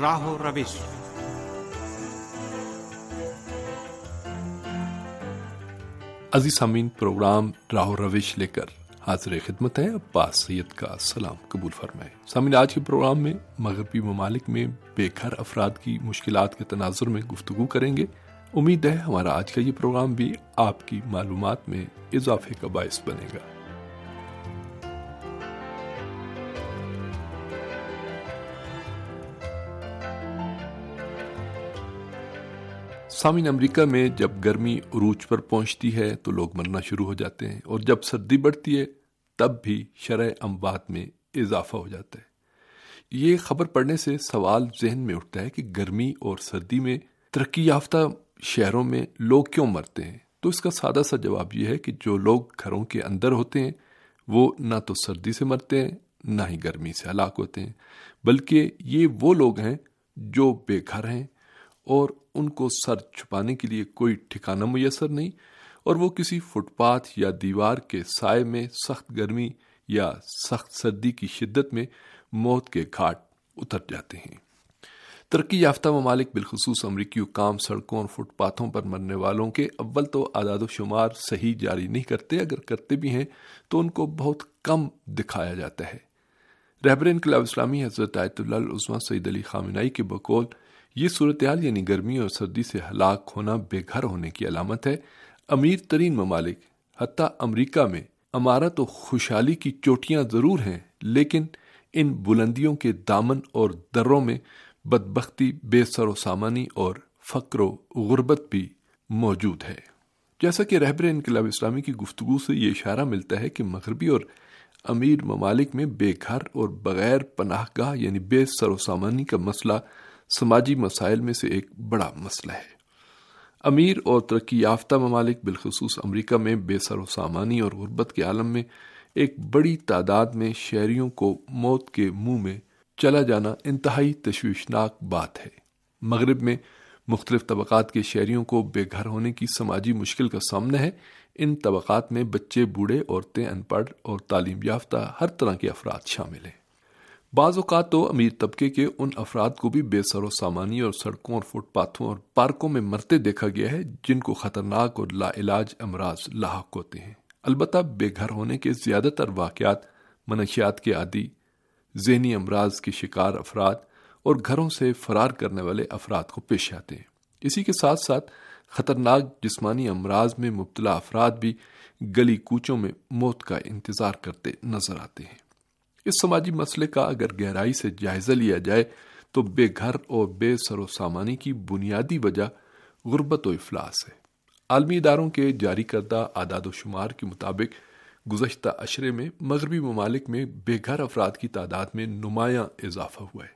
راہ و روش عزیز سامین پروگرام راہ و روش لے کر حاضر خدمت ہے عباس سید کا سلام قبول فرمائے سامین آج کے پروگرام میں مغربی ممالک میں بے گھر افراد کی مشکلات کے تناظر میں گفتگو کریں گے۔ امید ہے ہمارا آج کا یہ پروگرام بھی آپ کی معلومات میں اضافے کا باعث بنے گا۔ سامن امریکہ میں جب گرمی عروج پر پہنچتی ہے تو لوگ مرنا شروع ہو جاتے ہیں اور جب سردی بڑھتی ہے تب بھی شرح اموات میں اضافہ ہو جاتا ہے۔ یہ خبر پڑھنے سے سوال ذہن میں اٹھتا ہے کہ گرمی اور سردی میں ترقی یافتہ شہروں میں لوگ کیوں مرتے ہیں؟ تو اس کا سادہ سا جواب یہ ہے کہ جو لوگ گھروں کے اندر ہوتے ہیں، وہ نہ تو سردی سے مرتے ہیں، نہ ہی گرمی سے ہلاک ہوتے ہیں۔ بلکہ یہ وہ لوگ ہیں جو بے گھر ہیں اور ان کو سر چھپانے کے لیے کوئی ٹھکانہ میسر نہیں اور وہ کسی فٹ پاتھ یا دیوار کے سائے میں سخت گرمی یا سخت سردی کی شدت میں موت کے گھاٹ اتر جاتے ہیں۔ ترقی یافتہ ممالک بالخصوص امریکی حکام سڑکوں اور فٹ پاتھوں پر مرنے والوں کے اول تو اعداد و شمار صحیح جاری نہیں کرتے، اگر کرتے بھی ہیں تو ان کو بہت کم دکھایا جاتا ہے۔ رہبر انقلاب اسلامی حضرت آیت اللہ العظمہ سعید علی خامنائی کے بقول یہ صورتحال یعنی گرمی اور سردی سے ہلاک ہونا بے گھر ہونے کی علامت ہے۔ امیر ترین ممالک، حتیٰ امریکہ میں امارت و خوشحالی کی چوٹیاں ضرور ہیں، لیکن ان بلندیوں کے دامن اور دروں میں بدبختی، بے سر و سامانی اور فقر و غربت بھی موجود ہے۔ جیسا کہ رہبر انقلاب اسلامی کی گفتگو سے یہ اشارہ ملتا ہے کہ مغربی اور امیر ممالک میں بے گھر اور بغیر پناہ گاہ یعنی بے سر و سامانی کا مسئلہ سماجی مسائل میں سے ایک بڑا مسئلہ ہے۔ امیر اور ترقی یافتہ ممالک بالخصوص امریکہ میں بے سر و سامانی اور غربت کے عالم میں ایک بڑی تعداد میں شہریوں کو موت کے منہ میں چلا جانا انتہائی تشویشناک بات ہے۔ مغرب میں مختلف طبقات کے شہریوں کو بے گھر ہونے کی سماجی مشکل کا سامنا ہے۔ ان طبقات میں بچے، بوڑھے، عورتیں، ان پڑھ اور تعلیم یافتہ ہر طرح کے افراد شامل ہیں۔ بعض اوقات تو امیر طبقے کے ان افراد کو بھی بے سر و سامانی اور سڑکوں اور فٹ پاتھوں اور پارکوں میں مرتے دیکھا گیا ہے، جن کو خطرناک اور لا علاج امراض لاحق ہوتے ہیں۔ البتہ بے گھر ہونے کے زیادہ تر واقعات منشیات کے عادی، ذہنی امراض کے شکار افراد اور گھروں سے فرار کرنے والے افراد کو پیش آتے ہیں۔ اسی کے ساتھ ساتھ خطرناک جسمانی امراض میں مبتلا افراد بھی گلی کوچوں میں موت کا انتظار کرتے نظر آتے ہیں۔ اس سماجی مسئلے کا اگر گہرائی سے جائزہ لیا جائے تو بے گھر اور بے سر و سامانی کی بنیادی وجہ غربت و افلاس ہے۔ عالمی اداروں کے جاری کردہ اعداد و شمار کے مطابق گزشتہ اشرے میں مغربی ممالک میں بے گھر افراد کی تعداد میں نمایاں اضافہ ہوا ہے۔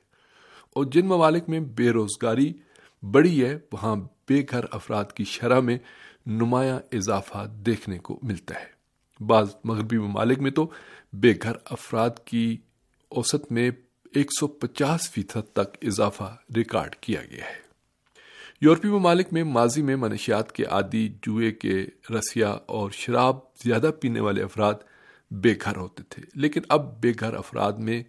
اور جن ممالک میں بے روزگاری بڑی ہے، وہاں بے گھر افراد کی شرح میں نمایاں اضافہ دیکھنے کو ملتا ہے۔ بعض مغربی ممالک میں تو بے گھر افراد کی اوسط میں ایک سو پچاس فیصد تک اضافہ ریکارڈ کیا گیا ہے۔ یورپی ممالک میں ماضی میں منشیات کے عادی جوئے کے رسیا اور شراب زیادہ پینے والے افراد بے گھر ہوتے تھے، لیکن اب بے گھر افراد میں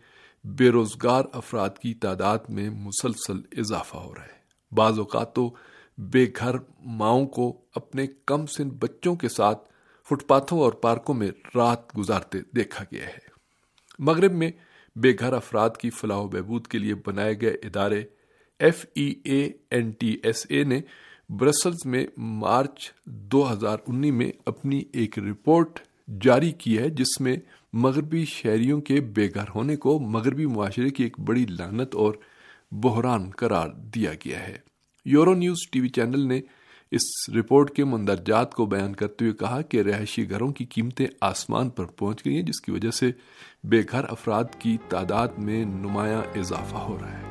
بے روزگار افراد کی تعداد میں مسلسل اضافہ ہو رہا ہے۔ بعض اوقات تو بے گھر ماؤں کو اپنے کم سن بچوں کے ساتھ فٹ پاتھوں اور پارکوں میں رات گزارتے دیکھا گیا ہے۔ مغرب میں بے گھر افراد کی فلاح و بہبود کے لیے بنائے گئے ادارے F E A N T S A نے برسلز میں مارچ دو ہزار انی میں اپنی ایک رپورٹ جاری کی ہے، جس میں مغربی شہریوں کے بے گھر ہونے کو مغربی معاشرے کی ایک بڑی لانت اور بحران قرار دیا گیا ہے۔ Euronews T V channel نے اس رپورٹ کے مندرجات کو بیان کرتے ہوئے کہا کہ رہائشی گھروں کی قیمتیں آسمان پر پہنچ گئی ہیں، جس کی وجہ سے بے گھر افراد کی تعداد میں نمایاں اضافہ ہو رہا ہے۔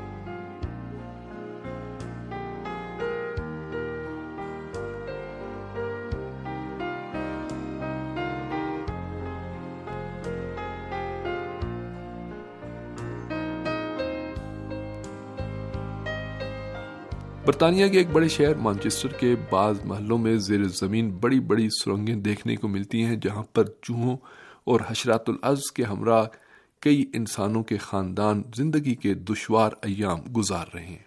برطانیہ کے ایک بڑے شہر مانچسٹر کے بعض محلوں میں زیر زمین بڑی بڑی سرنگیں دیکھنے کو ملتی ہیں، جہاں پر چوہوں اور حشرات العز کے ہمراہ کئی انسانوں کے خاندان زندگی کے دشوار ایام گزار رہے ہیں۔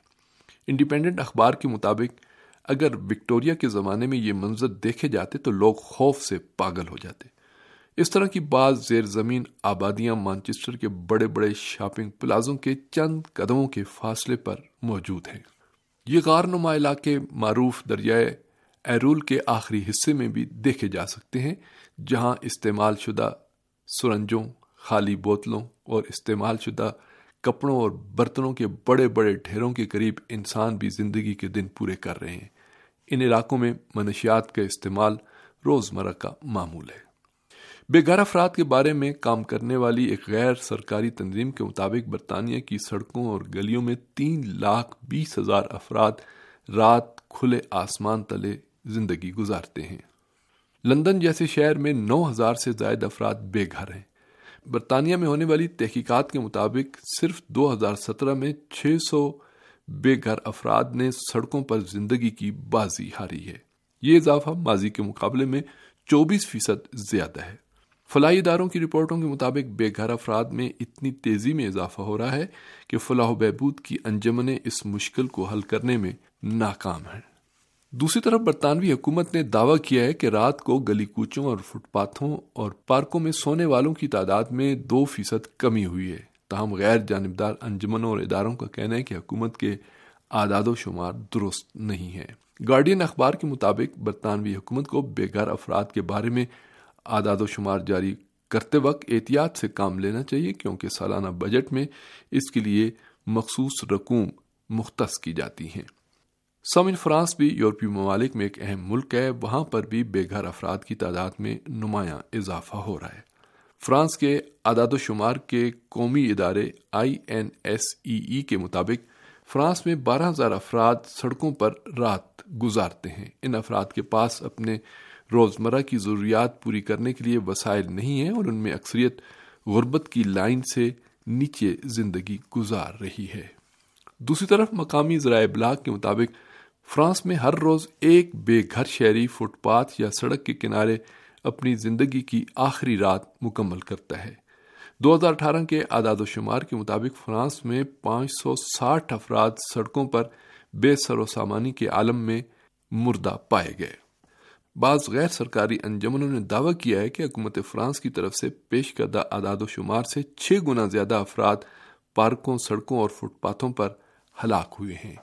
انڈیپینڈنٹ اخبار کے مطابق، اگر وکٹوریا کے زمانے میں یہ منظر دیکھے جاتے تو لوگ خوف سے پاگل ہو جاتے۔ اس طرح کی بعض زیر زمین آبادیاں مانچسٹر کے بڑے بڑے شاپنگ پلازوں کے چند قدموں کے فاصلے پر موجود ہیں۔ یہ غار نما علاقے معروف دریائے ایرول کے آخری حصے میں بھی دیکھے جا سکتے ہیں، جہاں استعمال شدہ سرنجوں، خالی بوتلوں اور استعمال شدہ کپڑوں اور برتنوں کے بڑے بڑے ڈھیروں کے قریب انسان بھی زندگی کے دن پورے کر رہے ہیں۔ ان علاقوں میں منشیات کا استعمال روزمرہ کا معمول ہے۔ بے گھر افراد کے بارے میں کام کرنے والی ایک غیر سرکاری تنظیم کے مطابق برطانیہ کی سڑکوں اور گلیوں میں تین لاکھ بیس ہزار افراد رات کھلے آسمان تلے زندگی گزارتے ہیں۔ لندن جیسے شہر میں نو ہزار سے زائد افراد بے گھر ہیں۔ برطانیہ میں ہونے والی تحقیقات کے مطابق صرف دو ہزار سترہ میں چھ سو بے گھر افراد نے سڑکوں پر زندگی کی بازی ہاری ہے۔ یہ اضافہ ماضی کے مقابلے میں چوبیس فیصد زیادہ ہے۔ فلاحی اداروں کی رپورٹوں کے مطابق بے گھر افراد میں اتنی تیزی میں اضافہ ہو رہا ہے کہ فلاح و بہبود کی انجمنیں اس مشکل کو حل کرنے میں ناکام ہیں۔ دوسری طرف برطانوی حکومت نے دعویٰ کیا ہے کہ رات کو گلی کوچوں اور فٹ پاتھوں اور پارکوں میں سونے والوں کی تعداد میں دو فیصد کمی ہوئی ہے۔ تاہم غیر جانبدار انجمنوں اور اداروں کا کہنا ہے کہ حکومت کے اعداد و شمار درست نہیں ہے۔ گارڈین اخبار کے مطابق برطانوی حکومت کو بے گھر افراد کے بارے میں اعداد و شمار جاری کرتے وقت احتیاط سے کام لینا چاہیے کیونکہ سالانہ بجٹ میں اس کے لیے مخصوص رقوم مختص کی جاتی ہیں۔ سمن فرانس بھی یورپی ممالک میں ایک اہم ملک ہے، وہاں پر بھی بے گھر افراد کی تعداد میں نمایاں اضافہ ہو رہا ہے۔ فرانس کے اعداد و شمار کے قومی ادارے آئی این ایس ای ای کے مطابق فرانس میں بارہ ہزار افراد سڑکوں پر رات گزارتے ہیں۔ ان افراد کے پاس اپنے روزمرہ کی ضروریات پوری کرنے کے لیے وسائل نہیں ہیں اور ان میں اکثریت غربت کی لائن سے نیچے زندگی گزار رہی ہے۔ دوسری طرف، مقامی ذرائع ابلاغ کے مطابق، فرانس میں ہر روز ایک بے گھر شہری فٹ پاتھ یا سڑک کے کنارے اپنی زندگی کی آخری رات مکمل کرتا ہے۔ دو ہزار اٹھارہ کے اعداد و شمار کے مطابق، فرانس میں پانچ سو ساٹھ افراد سڑکوں پر بے سر و سامانی کے عالم میں مردہ پائے گئے۔ بعض غیر سرکاری انجمنوں نے دعویٰ کیا ہے کہ حکومت فرانس کی طرف سے پیش کردہ اعداد و شمار سے چھ گنا زیادہ افراد پارکوں، سڑکوں اور فٹ پاتھوں پر ہلاک ہوئے ہیں۔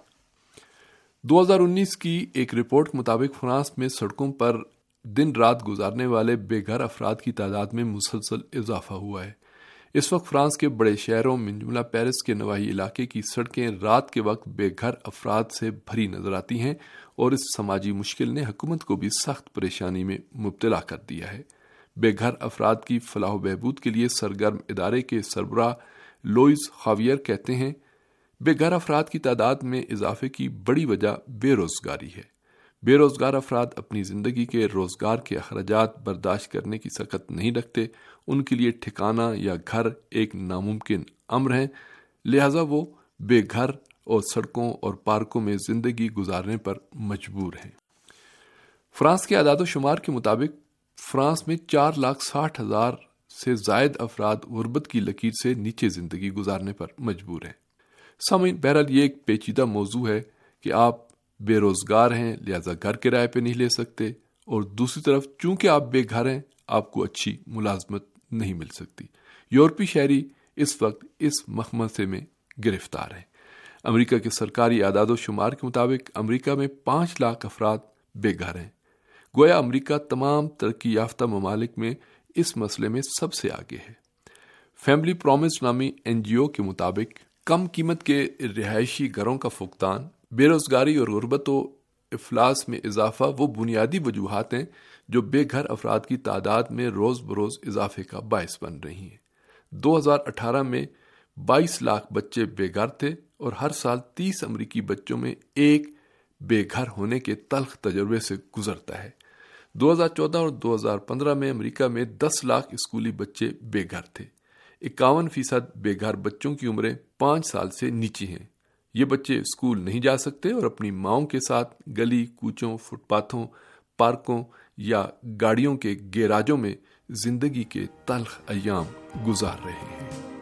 دو ہزار انیس کی ایک رپورٹ کے مطابق فرانس میں سڑکوں پر دن رات گزارنے والے بے گھر افراد کی تعداد میں مسلسل اضافہ ہوا ہے۔ اس وقت فرانس کے بڑے شہروں منجملہ پیرس کے نواحی علاقے کی سڑکیں رات کے وقت بے گھر افراد سے بھری نظر آتی ہیں اور اس سماجی مشکل نے حکومت کو بھی سخت پریشانی میں مبتلا کر دیا ہے۔ بے گھر افراد کی فلاح و بہبود کے لیے سرگرم ادارے کے سربراہ لوئز خاویئر کہتے ہیں، بے گھر افراد کی تعداد میں اضافے کی بڑی وجہ بے روزگاری ہے۔ بے روزگار افراد اپنی زندگی کے روزگار کے اخراجات برداشت کرنے کی سخت نہیں رکھتے۔ ان کے لیے ٹھکانہ یا گھر ایک ناممکن امر ہے۔ لہذا وہ بے گھر اور سڑکوں اور پارکوں میں زندگی گزارنے پر مجبور ہیں۔ فرانس کے اعداد و شمار کے مطابق فرانس میں چار لاکھ ساٹھ ہزار سے زائد افراد غربت کی لکیر سے نیچے زندگی گزارنے پر مجبور ہیں۔ سامعین، بہرحال یہ ایک پیچیدہ موضوع ہے کہ آپ بے روزگار ہیں، لہذا گھر کرائے پہ نہیں لے سکتے۔ اور دوسری طرف، چونکہ آپ بے گھر ہیں، آپ کو اچھی ملازمت نہیں مل سکتی۔ یورپی شہری اس وقت اس مخمسے میں گرفتار ہیں۔ امریکہ کے سرکاری اعداد و شمار کے مطابق، امریکہ میں پانچ لاکھ افراد بے گھر ہیں۔ گویا امریکہ تمام ترقی یافتہ ممالک میں اس مسئلے میں سب سے آگے ہے۔ فیملی پرومس نامی این جی او کے مطابق، کم قیمت کے رہائشی گھروں کا فقدان بے روزگاری اور غربت و افلاس میں اضافہ وہ بنیادی وجوہات ہیں جو بے گھر افراد کی تعداد میں روز بروز اضافے کا باعث بن رہی ہیں۔ دو ہزار اٹھارہ میں بائیس لاکھ بچے بے گھر تھے اور ہر سال تیس امریکی بچوں میں ایک بے گھر ہونے کے تلخ تجربے سے گزرتا ہے۔ دو ہزار چودہ اور دو ہزار پندرہ میں امریکہ میں دس لاکھ اسکولی بچے بے گھر تھے۔ اکاون فیصد بے گھر بچوں کی عمریں پانچ سال سے نیچی ہیں۔ یہ بچے اسکول نہیں جا سکتے اور اپنی ماؤں کے ساتھ گلی، کوچوں، فٹ پاتھوں، پارکوں یا گاڑیوں کے گیراجوں میں زندگی کے تلخ ایام گزار رہے ہیں۔